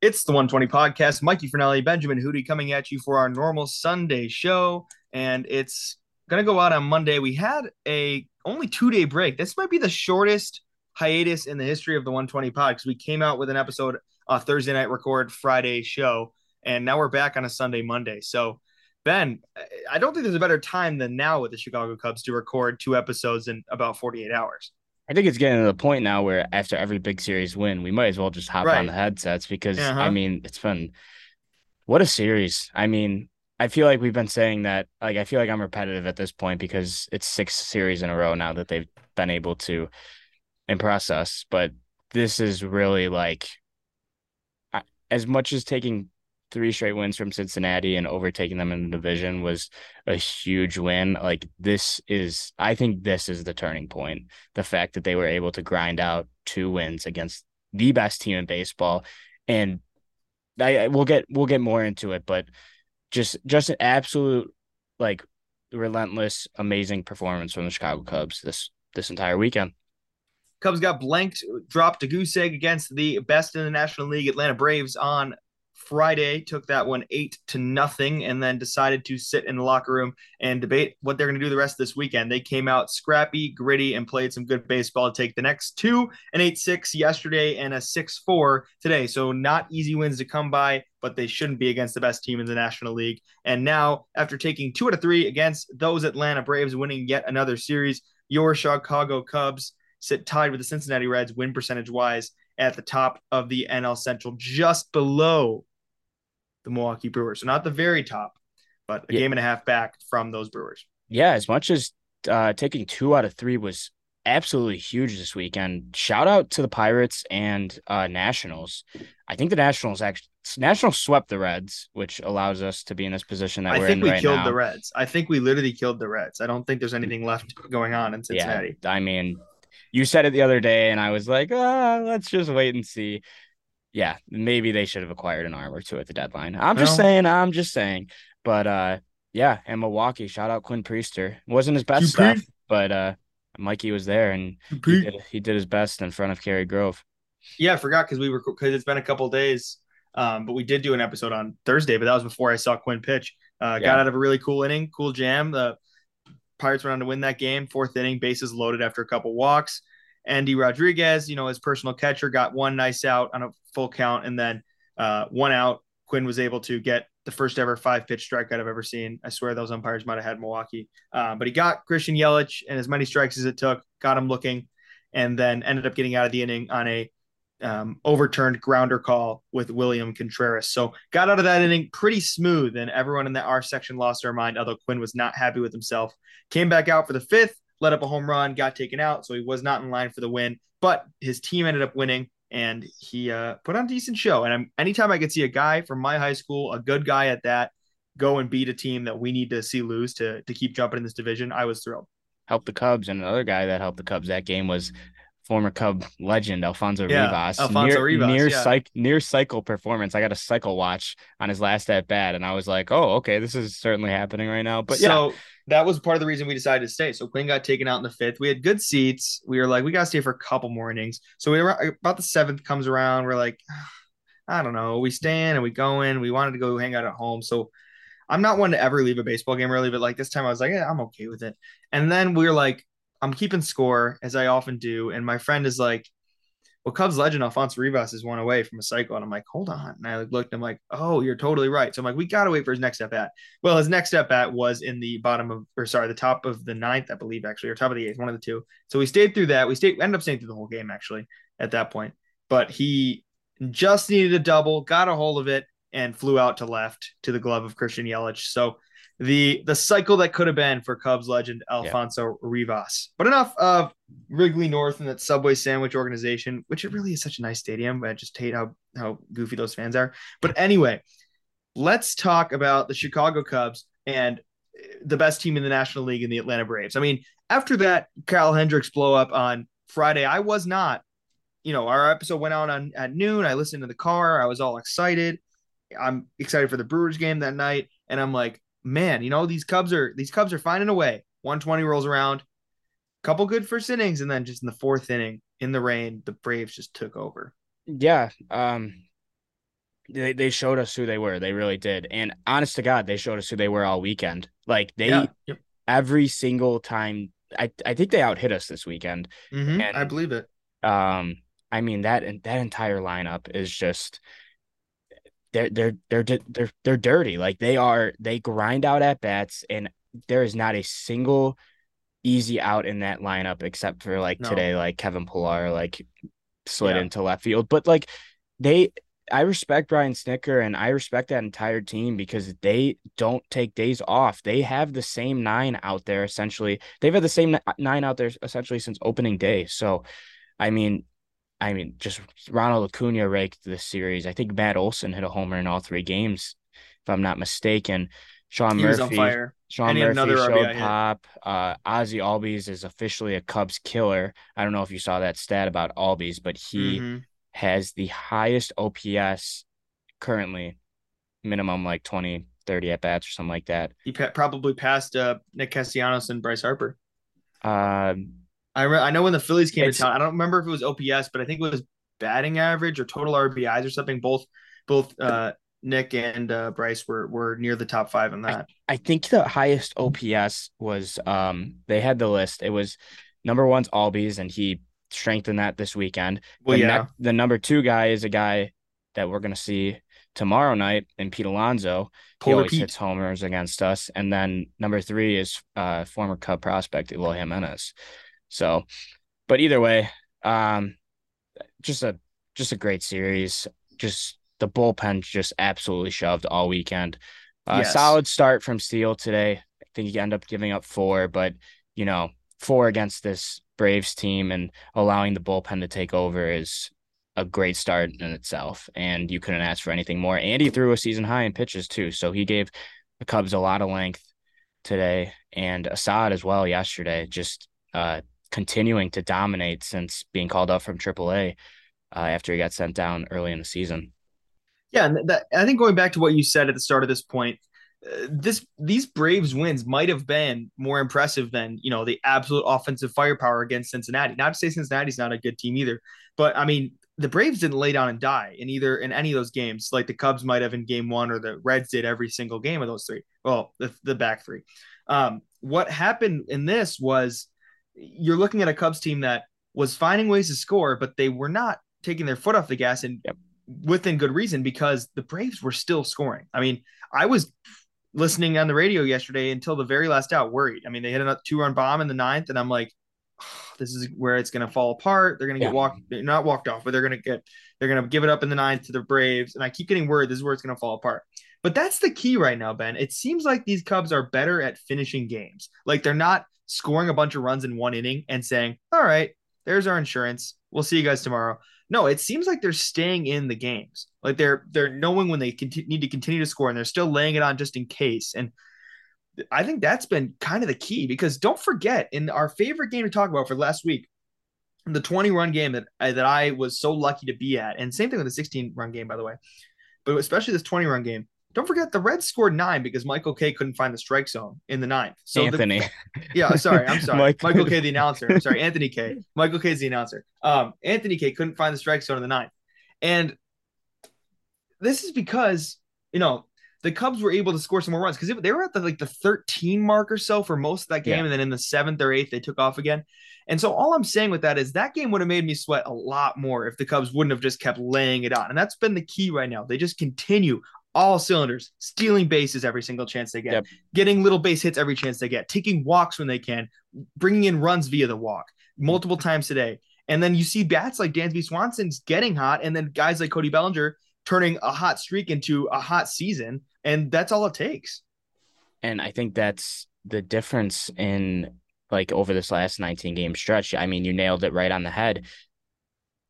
It's the 120 podcast. Mikey Fernelli, Benjamin Hootie coming at you for our normal Sunday show. And it's going to go out on Monday. We had a only two day break. This might be the shortest hiatus in the history of the 120 pod because we came out with an episode uh, Thursday night record Friday show. And now we're back on a Sunday, Monday. So, Ben, I don't think there's a better time than now with the Chicago Cubs to record two episodes in about 48 hours. I think it's getting to the point now where after every big series win, we might as well just hop right. on the headsets because uh-huh. I mean, it's been what a series. I mean, I feel like we've been saying that like I feel like I'm repetitive at this point because it's six series in a row now that they've been able to impress us, but this is really like as much as taking three straight wins from Cincinnati and overtaking them in the division was a huge win. Like this is, I think this is the turning point. The fact that they were able to grind out two wins against the best team in baseball, and I we'll get we'll get more into it, but just just an absolute like relentless, amazing performance from the Chicago Cubs this this entire weekend. Cubs got blanked, dropped a goose egg against the best in the National League, Atlanta Braves, on Friday took that one eight to nothing and then decided to sit in the locker room and debate what they're going to do the rest of this weekend. They came out scrappy, gritty, and played some good baseball to take the next two an 8 6 yesterday and a 6 4 today. So, not easy wins to come by, but they shouldn't be against the best team in the National League. And now, after taking two out of three against those Atlanta Braves, winning yet another series, your Chicago Cubs sit tied with the Cincinnati Reds win percentage wise at the top of the NL Central, just below the Milwaukee Brewers. So not the very top, but a yeah. game and a half back from those Brewers. Yeah, as much as uh, taking two out of three was absolutely huge this weekend. Shout out to the Pirates and uh, Nationals. I think the Nationals actually Nationals swept the Reds, which allows us to be in this position that I we're in I think we right killed now. the Reds. I think we literally killed the Reds. I don't think there's anything left going on in Cincinnati. Yeah, I mean, you said it the other day, and I was like, ah, let's just wait and see yeah, maybe they should have acquired an arm or two at the deadline. I'm just saying, I'm just saying. But uh yeah, and Milwaukee, shout out Quinn Priester. Wasn't his best stuff, but uh Mikey was there and he did, he did his best in front of Cary Grove. Yeah, I forgot because we were because it's been a couple days. Um, but we did do an episode on Thursday, but that was before I saw Quinn pitch. Uh, yeah. got out of a really cool inning, cool jam. The Pirates went on to win that game, fourth inning, bases loaded after a couple walks. Endy Rodriguez, you know, his personal catcher, got one nice out on a full count, and then uh, one out. Quinn was able to get the first ever five pitch strikeout I've ever seen. I swear those umpires might have had Milwaukee, uh, but he got Christian Yelich and as many strikes as it took, got him looking, and then ended up getting out of the inning on a um, overturned grounder call with William Contreras. So got out of that inning pretty smooth, and everyone in the R section lost their mind. Although Quinn was not happy with himself, came back out for the fifth, let up a home run, got taken out, so he was not in line for the win. But his team ended up winning, and he uh, put on a decent show. And I'm, anytime I could see a guy from my high school, a good guy at that, go and beat a team that we need to see lose to to keep jumping in this division, I was thrilled. Helped the Cubs, and another guy that helped the Cubs that game was former Cub legend Alfonso yeah, Rivas. Alfonso near, Rivas, near, yeah. cycle, near cycle performance. I got a cycle watch on his last at bat, and I was like, "Oh, okay, this is certainly happening right now." But so yeah. That was part of the reason we decided to stay. So Quinn got taken out in the fifth. We had good seats. We were like, we got to stay for a couple more innings. So we were about the seventh comes around. We're like, I don't know. We stand and we go in. We wanted to go hang out at home. So I'm not one to ever leave a baseball game early, but like this time I was like, yeah, I'm okay with it. And then we are like, I'm keeping score as I often do. And my friend is like, well, Cubs legend Alfonso Rivas is one away from a cycle. And I'm like, hold on. And I looked, I'm like, oh, you're totally right. So I'm like, we got to wait for his next step at. Well, his next step at was in the bottom of, or sorry, the top of the ninth, I believe, actually, or top of the eighth, one of the two. So we stayed through that. We stayed, ended up staying through the whole game, actually, at that point. But he just needed a double, got a hold of it, and flew out to left to the glove of Christian Yelich. So the the cycle that could have been for Cubs legend Alfonso yeah. Rivas. But enough of Wrigley North and that Subway sandwich organization, which it really is such a nice stadium. I just hate how how goofy those fans are. But anyway, let's talk about the Chicago Cubs and the best team in the National League in the Atlanta Braves. I mean, after that Kyle Hendricks blow up on Friday, I was not. You know, our episode went out on at noon. I listened to the car. I was all excited. I'm excited for the Brewers game that night, and I'm like, man, you know, these Cubs are these Cubs are finding a way. 120 rolls around, couple good first innings, and then just in the fourth inning in the rain, the Braves just took over. Yeah. Um they, they showed us who they were. They really did. And honest to God, they showed us who they were all weekend. Like they yeah. yep. every single time I, I think they out hit us this weekend. Mm-hmm. And, I believe it. Um, I mean that that entire lineup is just they're they're they're they're they're dirty. Like they are they grind out at bats, and there is not a single easy out in that lineup except for like no. today, like Kevin Pillar like slid yeah. into left field. But like they I respect Brian Snitker and I respect that entire team because they don't take days off. They have the same nine out there essentially. They've had the same nine out there essentially since opening day. So, I mean, I mean, just Ronald Acuna raked this series. I think Matt Olson hit a homer in all three games, if I'm not mistaken. Sean he Murphy, Sean Murphy showed pop. Uh, Ozzy Albies is officially a Cubs killer. I don't know if you saw that stat about Albies, but he mm-hmm has the highest OPS currently, minimum like 20, 30 at bats or something like that. He probably passed uh, Nick Castellanos and Bryce Harper. Um, I re- I know when the Phillies came to town. I don't remember if it was OPS, but I think it was batting average or total RBIs or something. Both both uh, Nick and uh, Bryce were were near the top five in that. I, I, think the highest OPS was um they had the list. It was number one's Albies, and he strengthened that this weekend. Well, the, yeah. Ne- the number two guy is a guy that we're going to see tomorrow night in Pete Alonso. Polar he always Pete. hits homers against us. And then number three is uh, former Cub prospect Eloy Jimenez. So, but either way, um, just a just a great series. Just the bullpen just absolutely shoved all weekend. Uh, yes. Solid start from Steele today. I think he ended up giving up four, but you know, four against this Braves team and allowing the bullpen to take over is a great start in itself. And you couldn't ask for anything more. And he threw a season high in pitches too. So he gave the Cubs a lot of length today and Assad as well yesterday, just uh, continuing to dominate since being called up from AAA uh, after he got sent down early in the season. Yeah, and that, I think going back to what you said at the start of this point, this these Braves wins might have been more impressive than you know the absolute offensive firepower against Cincinnati. Not to say Cincinnati's not a good team either, but I mean the Braves didn't lay down and die in either in any of those games, like the Cubs might have in Game One or the Reds did every single game of those three. Well, the the back three. Um, what happened in this was you're looking at a Cubs team that was finding ways to score, but they were not taking their foot off the gas and yep. within good reason because the Braves were still scoring. I mean, I was listening on the radio yesterday until the very last out, worried. I mean, they hit a two run bomb in the ninth, and I'm like, oh, this is where it's going to fall apart. They're going to get yeah. walked, not walked off, but they're going to get, they're going to give it up in the ninth to the Braves. And I keep getting worried. this is where it's going to fall apart. But that's the key right now, Ben. It seems like these Cubs are better at finishing games. Like they're not scoring a bunch of runs in one inning and saying, all right, there's our insurance. We'll see you guys tomorrow. No, it seems like they're staying in the games. Like they're they're knowing when they continue, need to continue to score, and they're still laying it on just in case. And I think that's been kind of the key because don't forget in our favorite game to talk about for last week, the 20 run game that uh, that I was so lucky to be at, and same thing with the 16 run game by the way, but especially this 20 run game. Don't forget the Reds scored nine because Michael Kay couldn't find the strike zone in the ninth. So Anthony. The, yeah, sorry, I'm sorry. Michael, Michael Kay, the announcer. I'm sorry, Anthony Kay. Michael Kay is the announcer. Um, Anthony Kay couldn't find the strike zone in the ninth. And this is because, you know, the Cubs were able to score some more runs because they were at the like the 13 mark or so for most of that game. Yeah. And then in the seventh or eighth, they took off again. And so all I'm saying with that is that game would have made me sweat a lot more if the Cubs wouldn't have just kept laying it on. And that's been the key right now. They just continue all cylinders, stealing bases every single chance they get, yep. getting little base hits every chance they get, taking walks when they can, bringing in runs via the walk multiple times today. And then you see bats like Dansby Swanson's getting hot, and then guys like Cody Bellinger turning a hot streak into a hot season. And that's all it takes. And I think that's the difference in like over this last 19 game stretch. I mean, you nailed it right on the head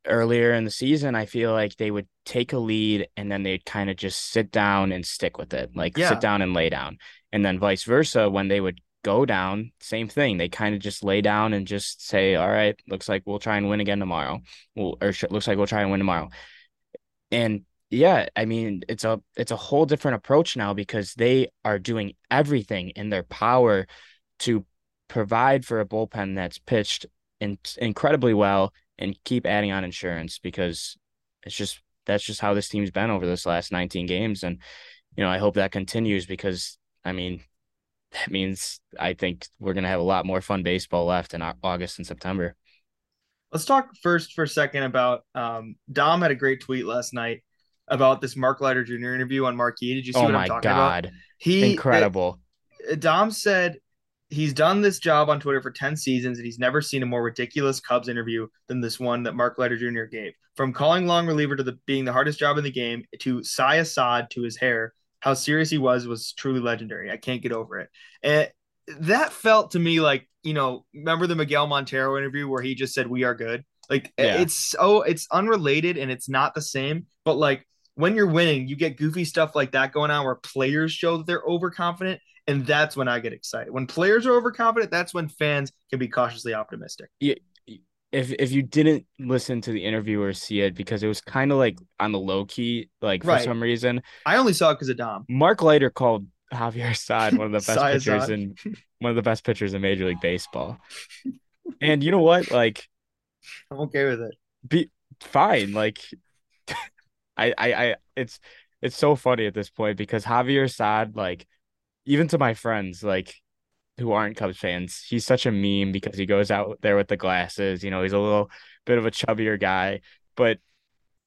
earlier in the season, I feel like they would take a lead and then they'd kind of just sit down and stick with it, like yeah. sit down and lay down. And then vice versa, when they would go down, same thing. They kind of just lay down and just say, "All right, looks like we'll try and win again tomorrow." Well, or sh- looks like we'll try and win tomorrow. And yeah, I mean, it's a it's a whole different approach now because they are doing everything in their power to provide for a bullpen that's pitched in- incredibly well and keep adding on insurance because it's just that's just how this team's been over this last 19 games. And, you know, I hope that continues because, I mean, that means I think we're going to have a lot more fun baseball left in August and September. Let's talk first for a second about um, Dom had a great tweet last night about this Mark Leiter Jr. interview on Marquee. Did you see oh what I'm talking God. about? He incredible. It, Dom said he's done this job on Twitter for 10 seasons and he's never seen a more ridiculous Cubs interview than this one that Mark Leiter Jr. gave. From calling long reliever to the being the hardest job in the game to Sai Assad to his hair, how serious he was was truly legendary. I can't get over it. And that felt to me like, you know, remember the Miguel Montero interview where he just said we are good? Like yeah. it's so it's unrelated and it's not the same, but like when you're winning, you get goofy stuff like that going on where players show that they're overconfident and that's when I get excited. When players are overconfident, that's when fans can be cautiously optimistic. Yeah. If if you didn't listen to the interview or see it because it was kind of like on the low key, like for right. some reason. I only saw it because of Dom. Mark Leiter called Javier Assad one of the best pitchers in one of the best pitchers in Major League Baseball. and you know what? Like I'm okay with it. Be fine. Like I I I it's it's so funny at this point because Javier Assad, like even to my friends like who aren't Cubs fans, he's such a meme because he goes out there with the glasses. You know, he's a little bit of a chubbier guy, but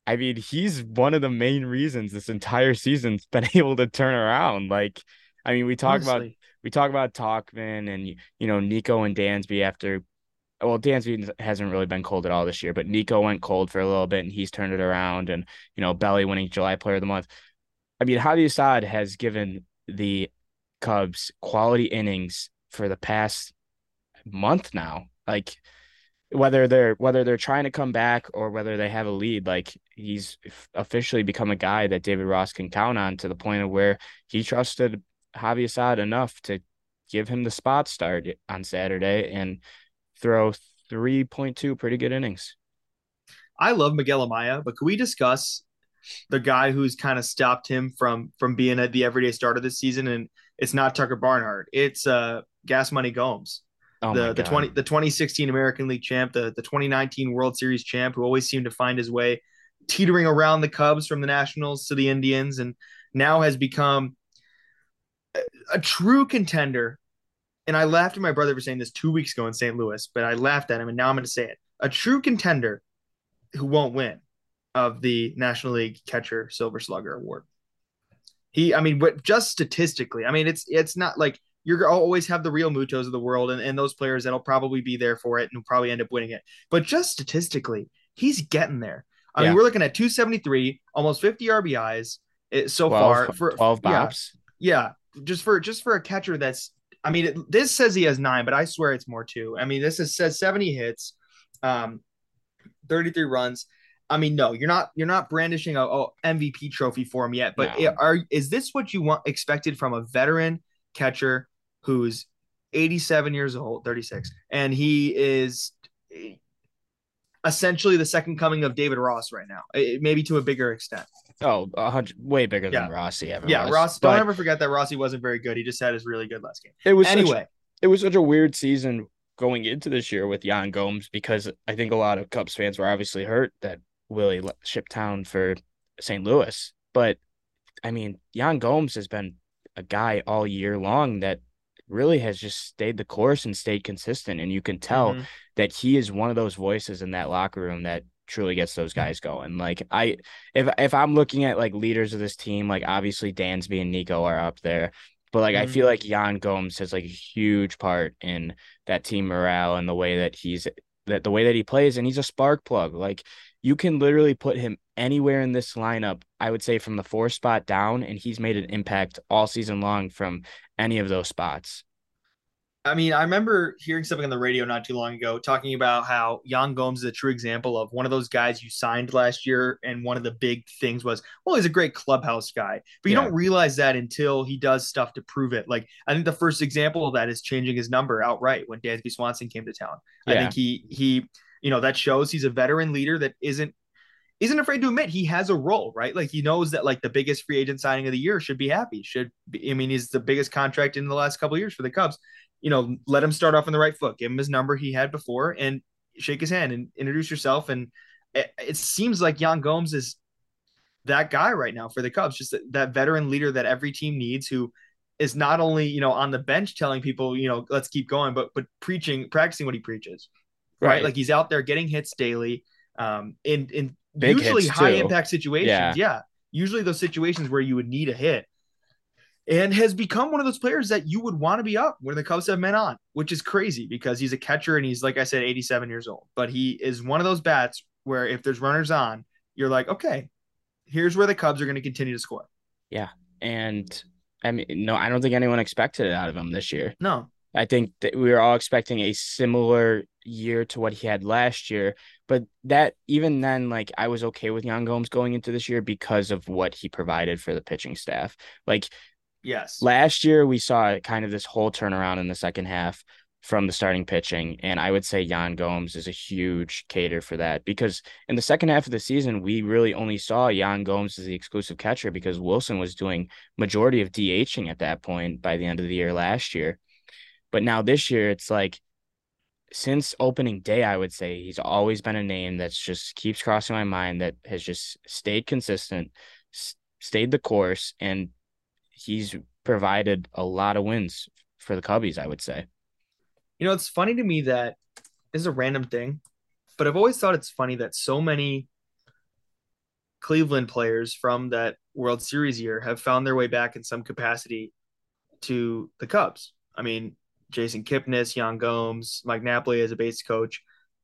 I mean, he's one of the main reasons this entire season's been able to turn around. Like, I mean, we talk Honestly. about we talk about Tauchman and you know Nico and Dansby after. Well, Dansby hasn't really been cold at all this year, but Nico went cold for a little bit and he's turned it around. And you know, Belly winning July Player of the Month. I mean, Javi Assad has given the Cubs quality innings for the past month now. Like whether they're whether they're trying to come back or whether they have a lead, like he's officially become a guy that David Ross can count on to the point of where he trusted Javi Assad enough to give him the spot start on Saturday and throw 3.2 pretty good innings. I love Miguel Amaya, but can we discuss the guy who's kind of stopped him from from being at the everyday starter this season and it's not Tucker Barnhart. It's uh, Gas Money Gomes. Oh the the 20 the 2016 American League champ, the, the 2019 World Series champ, who always seemed to find his way teetering around the Cubs from the Nationals to the Indians, and now has become a, a true contender. And I laughed at my brother for saying this two weeks ago in St. Louis, but I laughed at him, and now I'm going to say it: a true contender who won't win of the National League Catcher Silver Slugger Award. He, I mean, but just statistically, I mean, it's it's not like you're always have the Realmutos of the world and, and those players that'll probably be there for it and probably end up winning it. But just statistically, he's getting there. I yeah. mean, we're looking at 273, almost 50 RBIs eh, so 12, far for 12 bops. Yeah, yeah, just for just for a catcher that's I mean, it, this says he has nine, but I swear it's more too. I mean, this is, says 70 hits, um, 33 runs. I mean, no, you're not you're not brandishing a, oh, a MVP trophy for him yet. But no. are is this what you want expected from a veteran catcher who's 87 years old, 36, and he is essentially the second coming of David Ross right now, eh, eh, maybe to a bigger extent. Oh, a hundred, way bigger yeah. than Rossi ever. Yeah, was. Ross. But don't ever forget that Rossi wasn't very good. He just had his really good last game. It was anyway. Such, it was such a weird season going into this year with Yan Gomes because I think a lot of Cubs fans were obviously hurt that Willie shipped town for St. Louis. But I mean, Yan Gomes has been a guy all year long that really has just stayed the course and stayed consistent. And you can tell mm-hmm. that he is one of those voices in that locker room that truly gets those guys going. Like I if if I'm looking at like leaders of this team, like obviously Dansby and Nico are up there. But like mm-hmm. I feel mm-hmm. like Yan Gomes has like a huge part in that team morale and the way that he's that the way that he plays and he's a spark plug. Like you can literally put him anywhere in this lineup, I would say from the four spot down, and he's made an impact all season long from any of those spots. I mean, I remember hearing something on the radio not too long ago talking about how Yan Gomes is a true example of one of those guys you signed last year. And one of the big things was, well, he's a great clubhouse guy, but you yeah. don't realize that until he does stuff to prove it. Like, I think the first example of that is changing his number outright when Dansby Swanson came to town. Yeah. I think he, he, you know that shows he's a veteran leader that isn't isn't afraid to admit he has a role, right? Like he knows that like the biggest free agent signing of the year should be happy. Should be, I mean he's the biggest contract in the last couple years for the Cubs. You know, let him start off on the right foot, give him his number he had before, and shake his hand and introduce yourself. And it, it seems like Yan Gomes is that guy right now for the Cubs, just that, that veteran leader that every team needs who is not only, you know, on the bench telling people, you know, let's keep going, but but preaching, practicing what he preaches. Right. right? Like he's out there getting hits daily. Um in in Big usually high too. impact situations. Yeah. yeah. Usually those situations where you would need a hit. And has become one of those players that you would want to be up when the Cubs have men on, which is crazy because he's a catcher and he's, like I said, 87 years old. But he is one of those bats where if there's runners on, you're like, okay, here's where the Cubs are going to continue to score. Yeah. And I mean, no, I don't think anyone expected it out of him this year. No. I think that we were all expecting a similar year to what he had last year. But that even then, like I was okay with Yan Gomes going into this year because of what he provided for the pitching staff. Like, yes, last year we saw kind of this whole turnaround in the second half from the starting pitching. And I would say Yan Gomes is a huge cater for that because in the second half of the season, we really only saw Yan Gomes as the exclusive catcher because Wilson was doing majority of DHing at that point by the end of the year last year. But now this year, it's like since opening day, I would say he's always been a name that's just keeps crossing my mind that has just stayed consistent, stayed the course, and he's provided a lot of wins for the Cubbies, I would say. You know, it's funny to me that this is a random thing, but I've always thought it's funny that so many Cleveland players from that World Series year have found their way back in some capacity to the Cubs. I mean, Jason Kipnis, Yan Gomes, Mike Napoli as a base coach.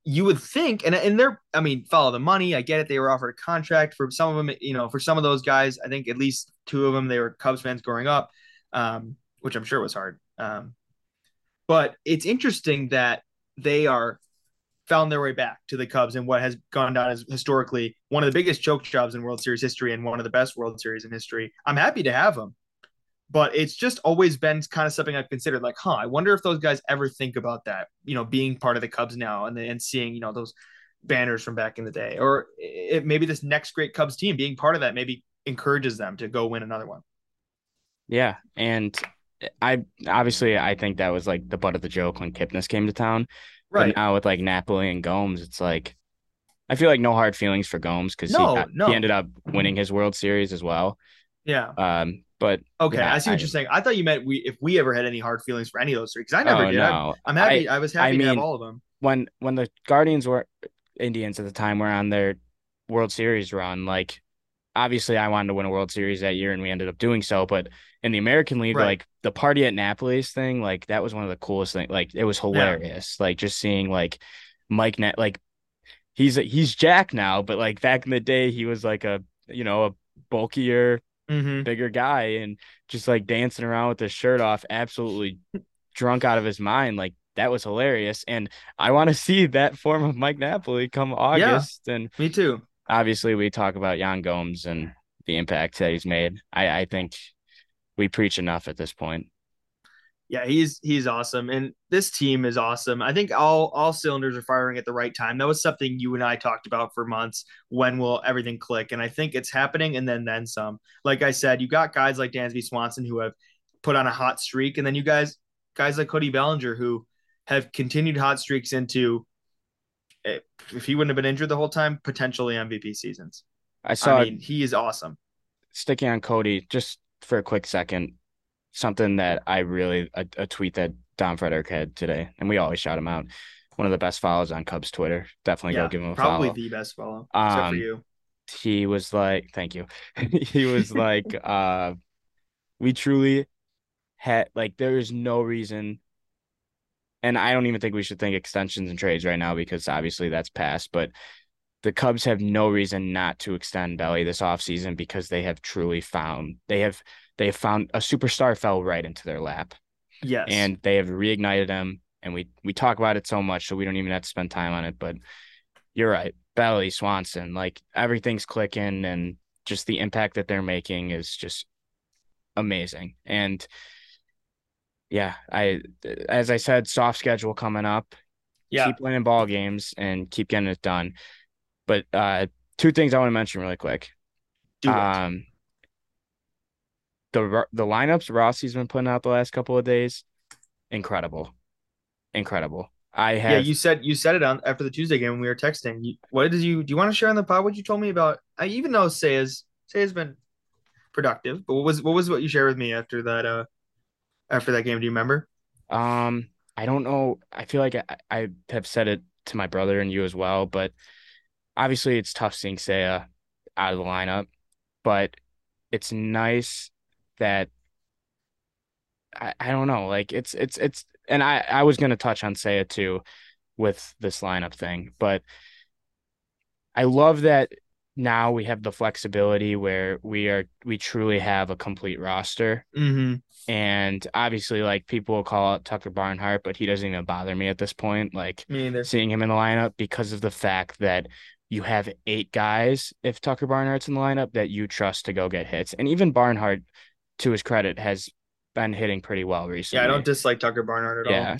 You would think, and and they're, I mean, follow the money. I get it. They were offered a contract for some of them. You know, for some of those guys, I think at least two of them they were Cubs fans growing up, um, which I'm sure was hard. Um, but it's interesting that they are found their way back to the Cubs and what has gone down as historically one of the biggest choke jobs in World Series history and one of the best World Series in history. I'm happy to have them, but it's just always been kind of something I've considered like, huh, I wonder if those guys ever think about that, you know, being part of the Cubs now and and seeing, you know, those banners from back in the day, or it, maybe this next great Cubs team being part of that maybe encourages them to go win another one. Yeah, and I obviously I think that was like the butt of the joke when Kipnis came to town. Right. But now with like Napoli and Gomes, it's like I feel like no hard feelings for Gomes because no, he, no. he ended up winning his World Series as well. Yeah. Um, but okay, yeah, I see what I, you're saying. I thought you meant we if we ever had any hard feelings for any of those three because I never oh, did. No. I'm, happy. I, I was happy I mean, to have all of them. When when the Guardians were Indians at the time were on their World Series run, like obviously I wanted to win a World Series that year and we ended up doing so. But in the American League, right. like the party at Napoli's thing, like that was one of the coolest things. Like it was hilarious. Yeah. Like just seeing like Mike Net, like he's he's Jack now, but like back in the day, he was like a you know a bulkier, mm-hmm. bigger guy, and just like dancing around with his shirt off, absolutely drunk out of his mind. Like that was hilarious, and I want to see that form of Mike Napoli come August. Yeah, and me too obviously we talk about Yan Gomes and the impact that he's made. I, I think we preach enough at this point. Yeah, he's he's awesome, and this team is awesome. I think all all cylinders are firing at the right time. That was something you and I talked about for months. When will everything click? And I think it's happening, and then then some. Like I said, you got guys like Dansby Swanson who have put on a hot streak, and then you guys guys like Cody Bellinger who have continued hot streaks into eh, if he wouldn't have been injured the whole time, potentially MVP seasons. I saw. I mean, he is awesome. Sticking on Cody, just for a quick second, something that I really a, a tweet that Don Frederick had today, and we always shout him out. One of the best follows on Cubs Twitter. Definitely yeah, go give him a probably follow. Probably the best follow, um, except for um, you. He was like, "Thank you." he was like, uh, "We truly had like there is no reason and I don't even think we should think extensions and trades right now because obviously that's past. But the Cubs have no reason not to extend Belly this offseason because they have truly found they have they have found a superstar fell right into their lap. Yes. And they have reignited him. And we we talk about it so much, so we don't even have to spend time on it. But you're right. Belly, Swanson, like everything's clicking and just the impact that they're making is just amazing. And yeah, I as I said, soft schedule coming up. Yeah. Keep winning ball games and keep getting it done. But uh two things I want to mention really quick. Do um the the lineups Rossi's been putting out the last couple of days, incredible. Incredible. I have Yeah, you said you said it on after the Tuesday game when we were texting. You, what did you do you want to share on the pod what you told me about I even know Seiya's Say has been productive. But what was what was what you shared with me after that uh after that game? Do you remember? Um, I don't know. I feel like I, I have said it to my brother and you as well, but obviously it's tough seeing Seiya out of the lineup, but it's nice that I, I don't know, like it's it's it's and I I was gonna touch on Seiya too with this lineup thing, but I love that now we have the flexibility where we are we truly have a complete roster. Mm-hmm. And obviously, like people will call it Tucker Barnhart, but he doesn't even bother me at this point. Like seeing him in the lineup because of the fact that you have eight guys, if Tucker Barnhart's in the lineup, that you trust to go get hits. And even Barnhart, to his credit, has been hitting pretty well recently. Yeah, I don't dislike Tucker Barnhart at yeah. all.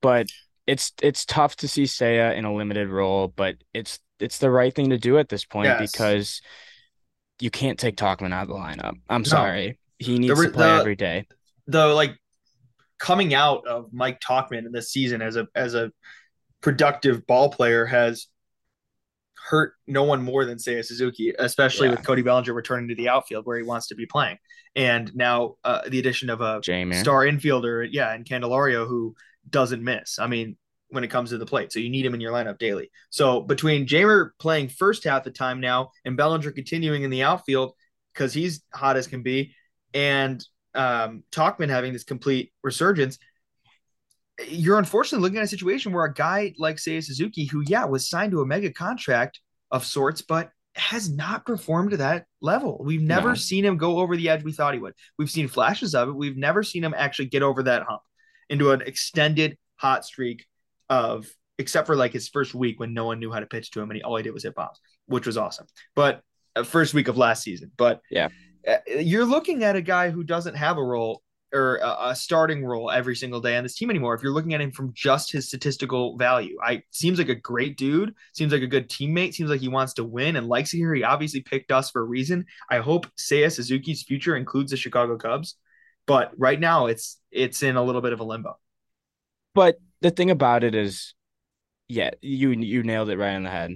But it's it's tough to see Seiya in a limited role, but it's it's the right thing to do at this point yes. because you can't take Tauchman out of the lineup. I'm no. sorry. He needs the, to play the, every day. The like coming out of Mike Tauchman in this season as a as a productive ball player has hurt no one more than Seiya Suzuki, especially yeah. with Cody Bellinger returning to the outfield where he wants to be playing. And now uh, the addition of a star infielder, yeah, and Candelario who doesn't miss. I mean, when it comes to the plate. So you need him in your lineup daily. So between Jeimer playing first half the time now and Bellinger continuing in the outfield because he's hot as can be, and um, Tauchman having this complete resurgence, you're unfortunately looking at a situation where a guy like Seiya Suzuki, who yeah was signed to a mega contract of sorts, but has not performed to that level. We've never no. seen him go over the edge we thought he would. We've seen flashes of it. We've never seen him actually get over that hump into an extended hot streak of except for like his first week when no one knew how to pitch to him and he all he did was hit bombs, which was awesome. But uh, first week of last season. But yeah, uh, you're looking at a guy who doesn't have a role or a, a, starting role every single day on this team anymore. If you're looking at him from just his statistical value, I seems like a great dude. Seems like a good teammate. Seems like he wants to win and likes it here. He obviously picked us for a reason. I hope Seiya Suzuki's future includes the Chicago Cubs, but right now it's it's in a little bit of a limbo. But the thing about it is, yeah, you you nailed it right on the head.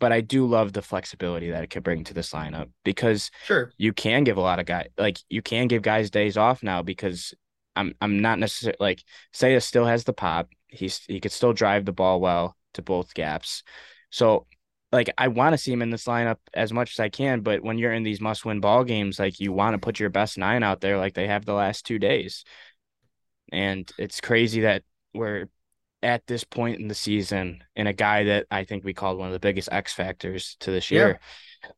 But I do love the flexibility that it could bring to this lineup because sure you can give a lot of guys like you can give guys days off now because I'm I'm not necessarily like Seiya still has the pop. He's he could still drive the ball well to both gaps. So like I want to see him in this lineup as much as I can, but when you're in these must win ball games, like you want to put your best nine out there like they have the last two days. And it's crazy that we're at this point in the season and a guy that I think we called one of the biggest X factors to this year, yeah.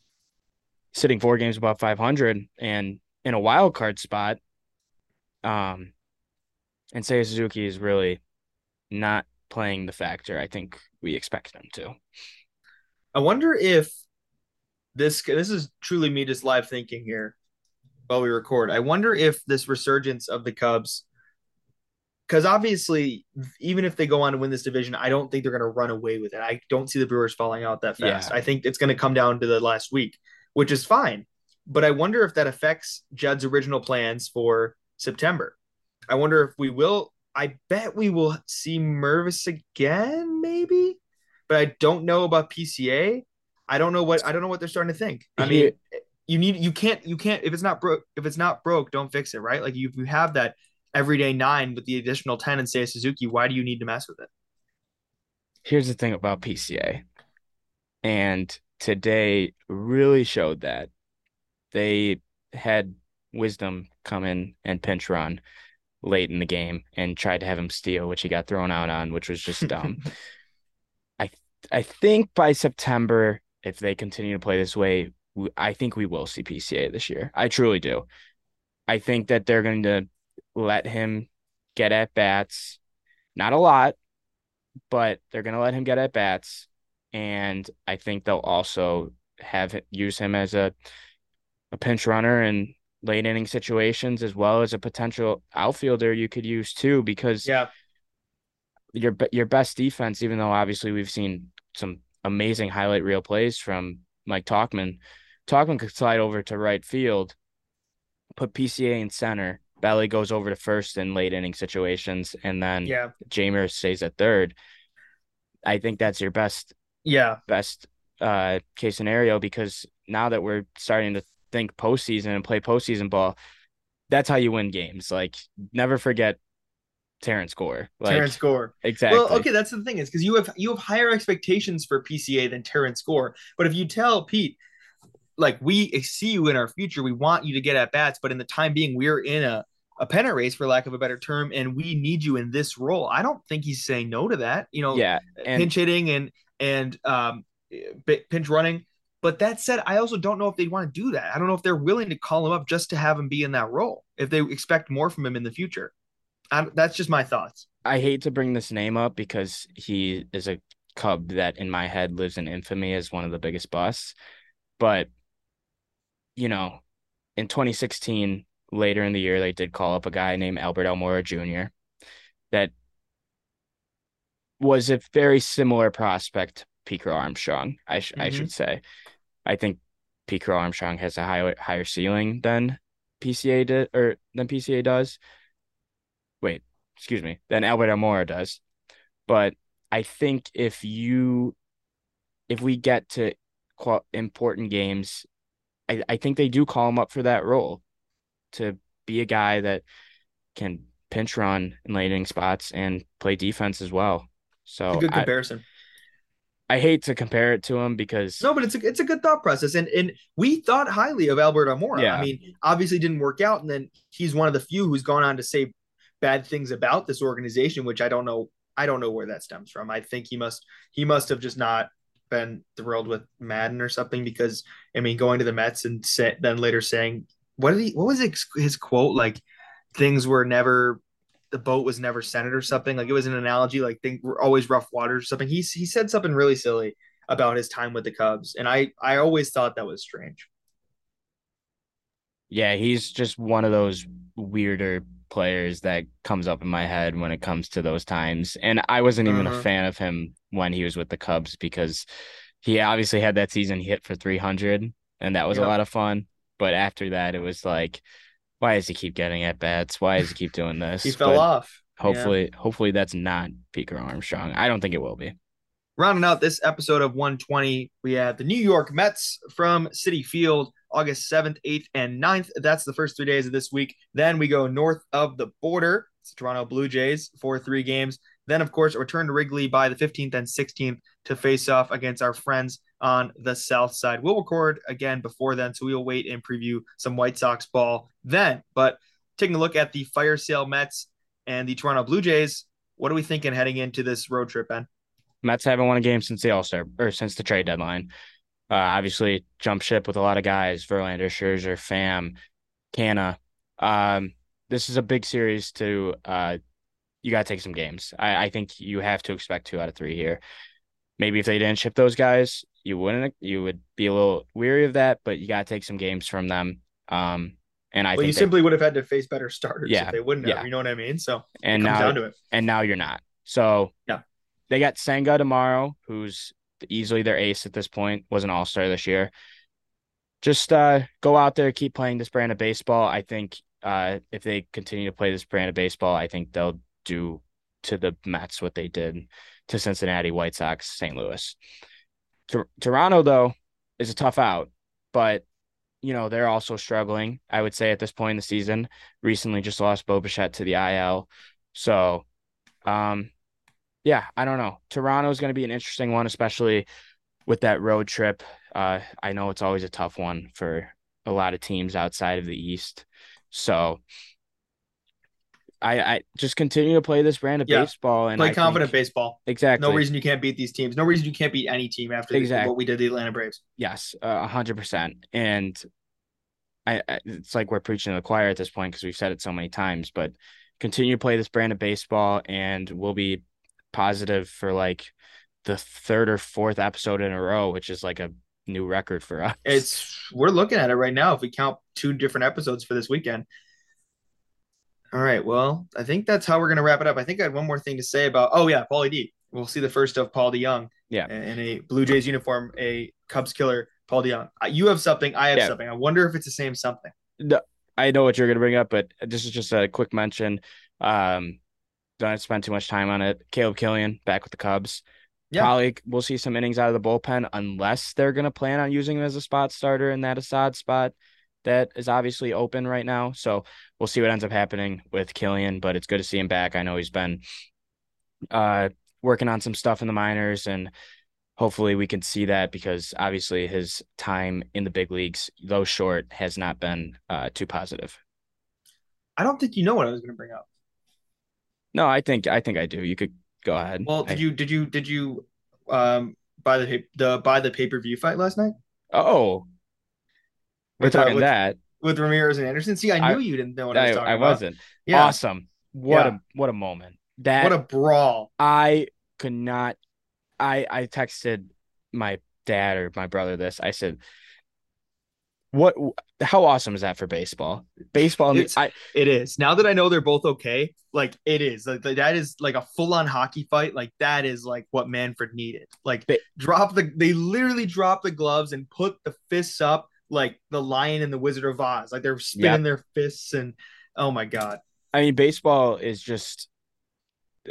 sitting four games above 500 and in a wild card spot. Um, and Seiya Suzuki is really not playing the factor I think we expect him to. I wonder if this this is truly me just live thinking here while we record. I wonder if this resurgence of the Cubs because obviously, even if they go on to win this division, I don't think they're going to run away with it. I don't see the Brewers falling out that fast. Yeah. I think it's going to come down to the last week, which is fine. But I wonder if that affects Jed's original plans for September. I wonder if we will. I bet we will see Mervis again, maybe. But I don't know about PCA. I don't know what I don't know what they're starting to think. I mean, you need you can't you can't if it's not broke if it's not broke, don't fix it, right? Like you, you have that everyday nine with the additional 10 and Seiya Suzuki, why do you need to mess with it? Here's the thing about PCA. And today really showed that they had wisdom come in and pinch run late in the game and tried to have him steal, which he got thrown out on, which was just dumb. I I think by September, if they continue to play this way, I think we will see PCA this year. I truly do. I think that they're going to let him get at bats. Not a lot, but they're going to let him get at bats. And I think they'll also have use him as a a pinch runner in late inning situations as well as a potential outfielder you could use too because yeah your your best defense even though obviously we've seen some amazing highlight reel plays from Mike Tauchman Tauchman could slide over to right field put PCA in center Belly goes over to first in late inning situations, and then yeah, Jeimer stays at third. I think that's your best yeah best uh case scenario because now that we're starting to think postseason and play postseason ball, that's how you win games. Like never forget Terrence Gore. Like, Terrence Gore. Exactly. Well, okay, that's the thing is because you have you have higher expectations for PCA than Terrence Gore. But if you tell Pete, like we see you in our future, we want you to get at bats, but in the time being, we're in a a pennant race for lack of a better term, and we need you in this role. I don't think he's saying no to that. You know, yeah, and, pinch hitting and and um, pinch running. But that said, I also don't know if they want to do that. I don't know if they're willing to call him up just to have him be in that role. If they expect more from him in the future, I'm, that's just my thoughts. I hate to bring this name up because he is a Cub that in my head lives in infamy as one of the biggest busts. But you know, in 2016, later in the year, they did call up a guy named Albert Almora Jr. that was a very similar prospect, Pete Crow-Armstrong. I sh- mm-hmm. I should say. I think Pete Crow-Armstrong has a higher higher ceiling than PCA did or than PCA does. Wait, excuse me, than Albert Almora does. But I think if you if we get to important games, I, I think they do call him up for that role to be a guy that can pinch run in landing spots and play defense as well. So good comparison. I, I, hate to compare it to him because no, but it's a it's a good thought process, and and we thought highly of Albert Almora. Yeah. I mean, obviously didn't work out, and then he's one of the few who's gone on to say bad things about this organization, which I don't know. I don't know where that stems from. I think he must he must have just not been thrilled with Maddon or something because I mean, going to the Mets and say, then later saying what did he what was his, his quote? Like things were never the boat was never centered or something. Like it was an analogy like things were always rough waters or something. He, he said something really silly about his time with the cubs and i i always thought that was strange. Yeah he's just one of those weirder players that comes up in my head when it comes to those times. And i wasn't even uh-huh. a fan of him when he was with the cubs because he obviously had that season he hit for 300 and that was a lot of fun but after that, it was like, why does he keep getting at bats? Why does he keep doing this? he fell but off. Hopefully, yeah. hopefully that's not Pete Crow-Armstrong. I don't think it will be. Rounding out this episode of 120, we have the New York Mets from Citi Field, August 7th, 8th, and 9th. That's the first three days of this week. Then we go north of the border. It's Toronto Blue Jays for three games. Then, of course, return to Wrigley by the 15th and 16th to face off against our friends on the south side. We'll record again before then, so we'll wait and preview some White Sox ball then. But taking a look at the fire sale Mets and the Toronto Blue Jays, what are we thinking heading into this road trip, Ben? Mets haven't won a game since the All Star or since the trade deadline. Uh, obviously, jump ship with a lot of guys: Verlander, Scherzer, Pham, Canha. Um, this is a big series to. Uh, you got to take some games. I, I think you have to expect two out of three here. Maybe if they didn't ship those guys, you wouldn't you would be a little weary of that, but you got to take some games from them. Um, and I well, you they, simply would have had to face better starters yeah, if they wouldn't have. Yeah. You know what I mean? So and now and now you're not. So yeah, they got Senga tomorrow, who's easily their ace at this point. Was an All Star this year. Just uh, go out there, keep playing this brand of baseball. I think uh, if they continue to play this brand of baseball, I think they'll do to the Mets what they did to Cincinnati, White Sox, St. Louis. Toronto, though, is a tough out, but you know they're also struggling. I would say at this point in the season, recently just lost Bo Bichette to the IL, so um, yeah, I don't know. Toronto is going to be an interesting one, especially with that road trip. Uh, I know it's always a tough one for a lot of teams outside of the East, so I, I just continue to play this brand of yeah. baseball and play I confident think, baseball. Exactly. No reason you can't beat these teams. No reason you can't beat any team after exactly. what we did the Atlanta Braves. Yes, uh, a hundred percent. And I, I, it's like we're preaching to the choir at this point because we've said it so many times. But continue to play this brand of baseball, and we'll be positive for like the third or fourth episode in a row, which is like a new record for us. It's we're looking at it right now. If we count two different episodes for this weekend. All right. Well, I think that's how we're going to wrap it up. I think I had one more thing to say about. Oh yeah, Paulie D. We'll see the first of Paul DeJong. Yeah. In a Blue Jays uniform, a Cubs killer, Paul DeJong. You have something. I have yeah. something. I wonder if it's the same something. No, I know what you're going to bring up, but this is just a quick mention. Um, don't spend too much time on it. Caleb Kilian back with the Cubs. Yeah. Probably we'll see some innings out of the bullpen unless they're going to plan on using him as a spot starter in that Assad spot that is obviously open right now. So we'll see what ends up happening with Kilian, but it's good to see him back. I know he's been uh, working on some stuff in the minors and hopefully we can see that because obviously his time in the big leagues, though short, has not been uh, too positive. I don't think you know what I was going to bring up. No, I think I think I do. You could go ahead. Well, did I, you did you did you um buy the the buy the pay per view fight last night? Oh, we're with, uh, talking uh, with, that with Ramirez and Anderson. See, I knew I, you didn't know what I, I was talking I about. I wasn't. Yeah. Awesome. What yeah. a what a moment. That what a brawl. I could not. I I texted my dad or my brother this. I said, "What? How awesome is that for baseball? Baseball. It's, I, it is. Now that I know they're both okay, like it is. Like that is like a full on hockey fight. Like that is like what Manfred needed. Like they, drop the. They literally drop the gloves and put the fists up like the Lion and the Wizard of Oz. Like they're spinning yep. their fists and oh my god. I mean, baseball is just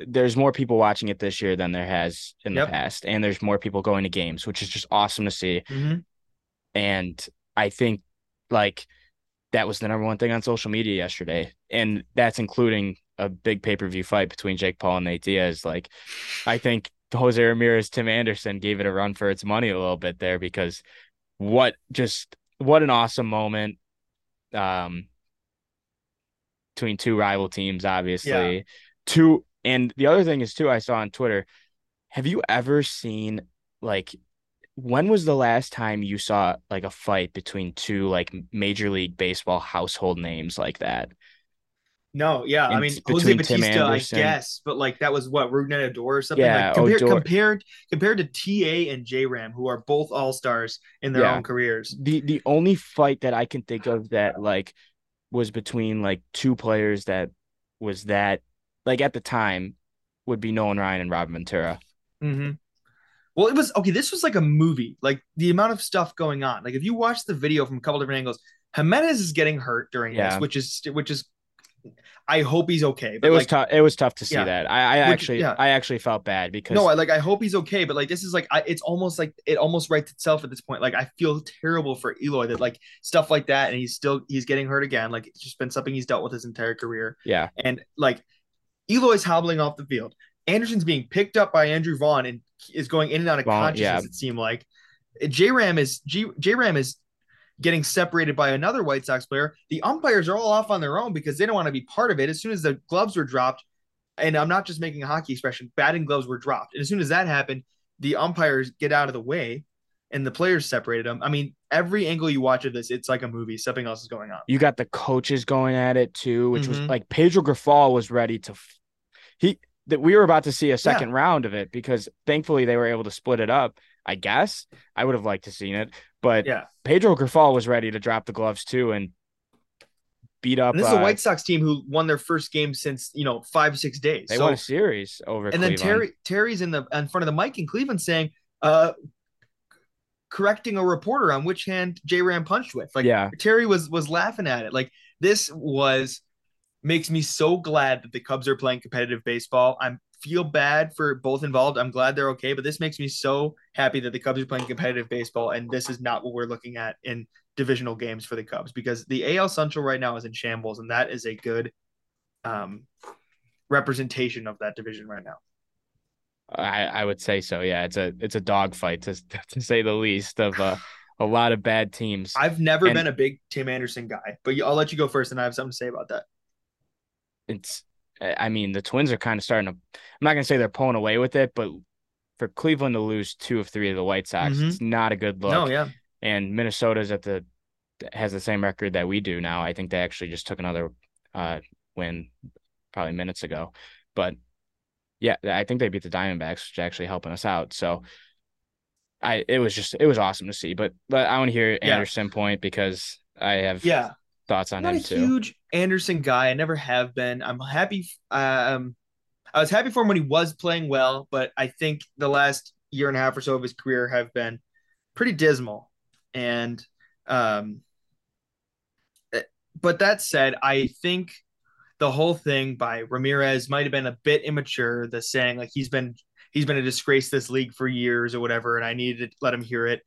there's more people watching it this year than there has in yep. the past, and there's more people going to games, which is just awesome to see. Mm-hmm. And I think like that was the number one thing on social media yesterday, and that's including a big pay per view fight between Jake Paul and Nate Diaz. Like, I think Jose Ramirez, Tim Anderson gave it a run for its money a little bit there because what just what an awesome moment. Um, between two rival teams, obviously. Yeah. Two and the other thing is too, I saw on Twitter. Have you ever seen like when was the last time you saw like a fight between two like major league baseball household names like that? No, yeah. I mean Jose Bautista, I guess, but like that was what Odor or something. Yeah, like compared Odor. compared compared to TA and J Ram, who are both all stars in their yeah. own careers. The the only fight that I can think of that like was between like two players that was that like at the time, would be Nolan Ryan and Robin Ventura. Mm-hmm. Well, it was okay. This was like a movie. Like the amount of stuff going on. Like if you watch the video from a couple different angles, Jimenez is getting hurt during yeah. this, which is which is. I hope he's okay. But it was like, tough. It was tough to see yeah. that. I, I which, actually, yeah. I actually felt bad because no, I like I hope he's okay. But like this is like I, it's almost like it almost writes itself at this point. Like I feel terrible for Eloy that like stuff like that, and he's still he's getting hurt again. Like it's just been something he's dealt with his entire career. Yeah, and like Eloy's hobbling off the field. Anderson's being picked up by Andrew Vaughn and is going in and out of Vaughn, consciousness. Yeah. It seemed like J Ram is J Ram is getting separated by another White Sox player. The umpires are all off on their own because they don't want to be part of it. As soon as the gloves were dropped, and I'm not just making a hockey expression, batting gloves were dropped. And as soon as that happened, the umpires get out of the way and the players separated them. I mean, every angle you watch of this, it's like a movie. Something else is going on. You got the coaches going at it too, which mm-hmm. was like Pedro Grifol was ready to. He that we were about to see a second yeah. round of it because thankfully they were able to split it up. I guess I would have liked to seen it, but yeah, Pedro Grifol was ready to drop the gloves too and beat up. And this uh, is a uh, White Sox team who won their first game since you know five six days. They so, won a series over. And Cleveland. then Terry Terry's in the in front of the mic in Cleveland saying, uh, correcting a reporter on which hand J Ram punched with. Like yeah. Terry was was laughing at it. Like this was makes me so glad that the Cubs are playing competitive baseball. I feel bad for both involved. I'm glad they're okay, but this makes me so happy that the Cubs are playing competitive baseball and this is not what we're looking at in divisional games for the Cubs because the AL Central right now is in shambles and that is a good um representation of that division right now. I, I would say so. Yeah, it's a it's a dogfight to to say the least of uh, a lot of bad teams. I've never and been a big Tim Anderson guy, but I'll let you go first, and I have something to say about that. It's, I mean, the Twins are kind of starting to. I'm not gonna say they're pulling away with it, but for Cleveland to lose two of three of the White Sox, mm-hmm. it's not a good look. No, yeah. And Minnesota's at the has the same record that we do now. I think they actually just took another uh, win probably minutes ago, but yeah, I think they beat the Diamondbacks, which actually helping us out. So I it was just it was awesome to see. But but I want to hear Anderson yeah. point because I have yeah thoughts on I'm him not a too. Huge Anderson guy. I never have been. I'm happy. Um, I was happy for him when he was playing well, but I think the last year and a half or so of his career have been pretty dismal. And um, eh, but that said, I think the whole thing by Ramirez might have been a bit immature. The saying like he's been he's been a disgrace this league for years or whatever, and I needed to let him hear it.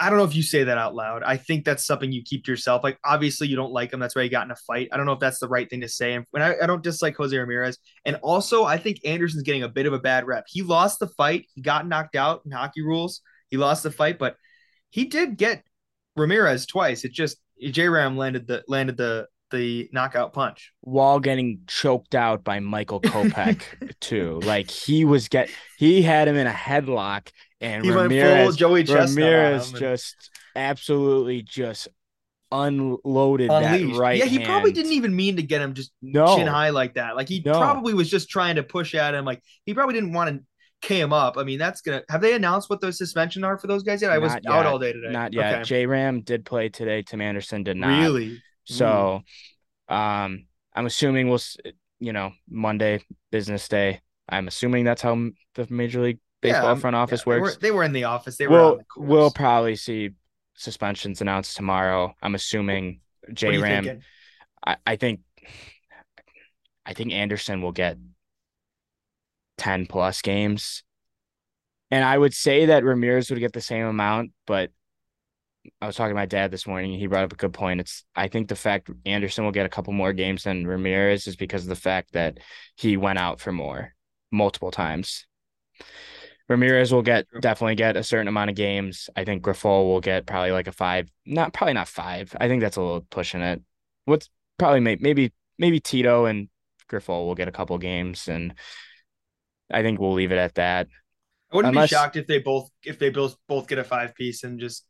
I, don't know if you say that out loud. I think that's something you keep to yourself. Like obviously you don't like him. That's why you got in a fight. I don't know if that's the right thing to say. And I, I don't dislike Jose Ramirez. And also I think Anderson's getting a bit of a bad rep. He lost the fight. He got knocked out in hockey rules. He lost the fight, but he did get Ramirez twice. It just J Ram landed the landed the the knockout punch while getting choked out by Michael Kopech too. Like he was get he had him in a headlock and he Ramirez, Joey Ramirez just absolutely just unloaded Unleashed. that right. Yeah, he hand. probably didn't even mean to get him just no. chin high like that. Like he no. probably was just trying to push at him. Like he probably didn't want to K him up. I mean, that's gonna. Have they announced what those suspension are for those guys yet? I was out all day today. Not yet. Okay. J Ram did play today. Tim Anderson did not. Really? So, um, I'm assuming we'll, you know, Monday business day. I'm assuming that's how the Major League Baseball yeah, front office yeah, works. They were, they were, in the office. They were. We'll, the we'll probably see suspensions announced tomorrow. I'm assuming J Ram. I, I think. I think Anderson will get 10 plus games. And I would say that Ramirez would get the same amount, but I was talking to my dad this morning. And he brought up a good point. It's I think the fact Anderson will get a couple more games than Ramirez is because of the fact that he went out for more multiple times. Ramirez will get definitely get a certain amount of games. I think Grifol will get probably like a five, not probably not five. I think that's a little pushing it. What's probably maybe maybe Tito and Grifol will get a couple games, and I think we'll leave it at that. I wouldn't Unless, be shocked if they both if they both both get a five piece and just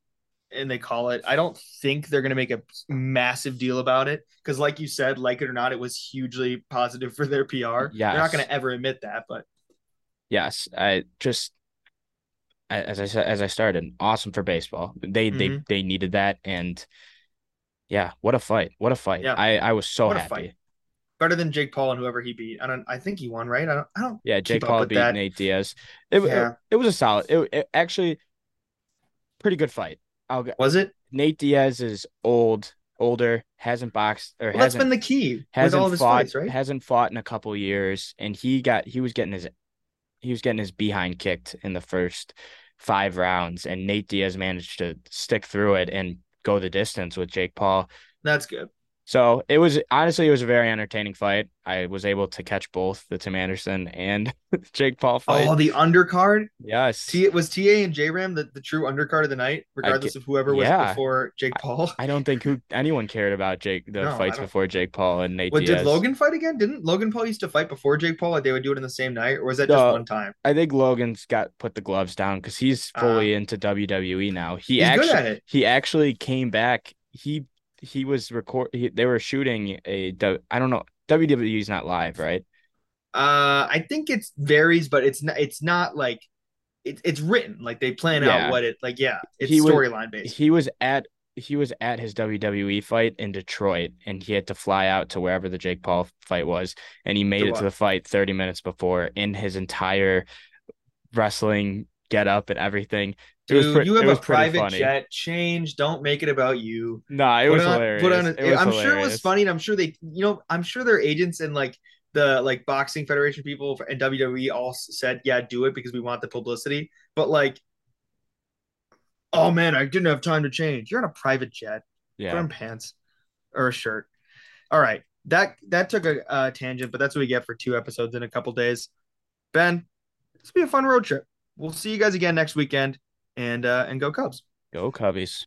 and they call it. I don't think they're going to make a massive deal about it because, like you said, like it or not, it was hugely positive for their PR. Yeah, they're not going to ever admit that, but yes, I just as I said as I started, awesome for baseball. They mm-hmm. they they needed that, and yeah, what a fight! What a fight! Yeah. I I was so happy better than Jake Paul and whoever he beat. I don't. I think he won, right? I don't. I don't. Yeah, Jake Paul beat that. Nate Diaz. It, yeah. it, it was a solid. It, it, actually pretty good fight. I'll was it? Nate Diaz is old, older, hasn't boxed or well, hasn't. That's been the key. Hasn't all fought. Fights, right? Hasn't fought in a couple years, and he got. He was getting his. He was getting his behind kicked in the first five rounds, and Nate Diaz managed to stick through it and go the distance with Jake Paul. That's good. So it was honestly it was a very entertaining fight. I was able to catch both the Tim Anderson and Jake Paul fight. Oh, the undercard. Yes. T was TA and J Ram the, the true undercard of the night, regardless of whoever was yeah. before Jake Paul. I, I, don't think who anyone cared about Jake the no, fights before Jake Paul and Nate. What did Logan fight again? Didn't Logan Paul used to fight before Jake Paul? Like they would do it in the same night, or was that just one time? I think Logan's got put the gloves down because he's fully uh, into WWE now. He actually he actually came back. He he was record. He, they were shooting a. I don't know. WWE is not live, right? Uh, I think it varies, but it's not. It's not like it's it's written. Like they plan yeah. out what it like. Yeah, it's storyline based. He was at he was at his WWE fight in Detroit, and he had to fly out to wherever the Jake Paul fight was, and he made it to the fight thirty minutes before in his entire wrestling get up and everything. Dude, pre- you have a private funny. jet. Change. Don't make it about you. Nah, it put was on, hilarious. Put on. A, was I'm hilarious. sure it was funny, and I'm sure they, you know, I'm sure their agents and like the like boxing federation people and WWE all said, yeah, do it because we want the publicity. But like, oh man, I didn't have time to change. You're on a private jet. Yeah. Put on pants or a shirt. All right, that that took a, a tangent, but that's what we get for two episodes in a couple days. Ben, this will be a fun road trip. We'll see you guys again next weekend and uh, and go Cubs. Go Cubbies.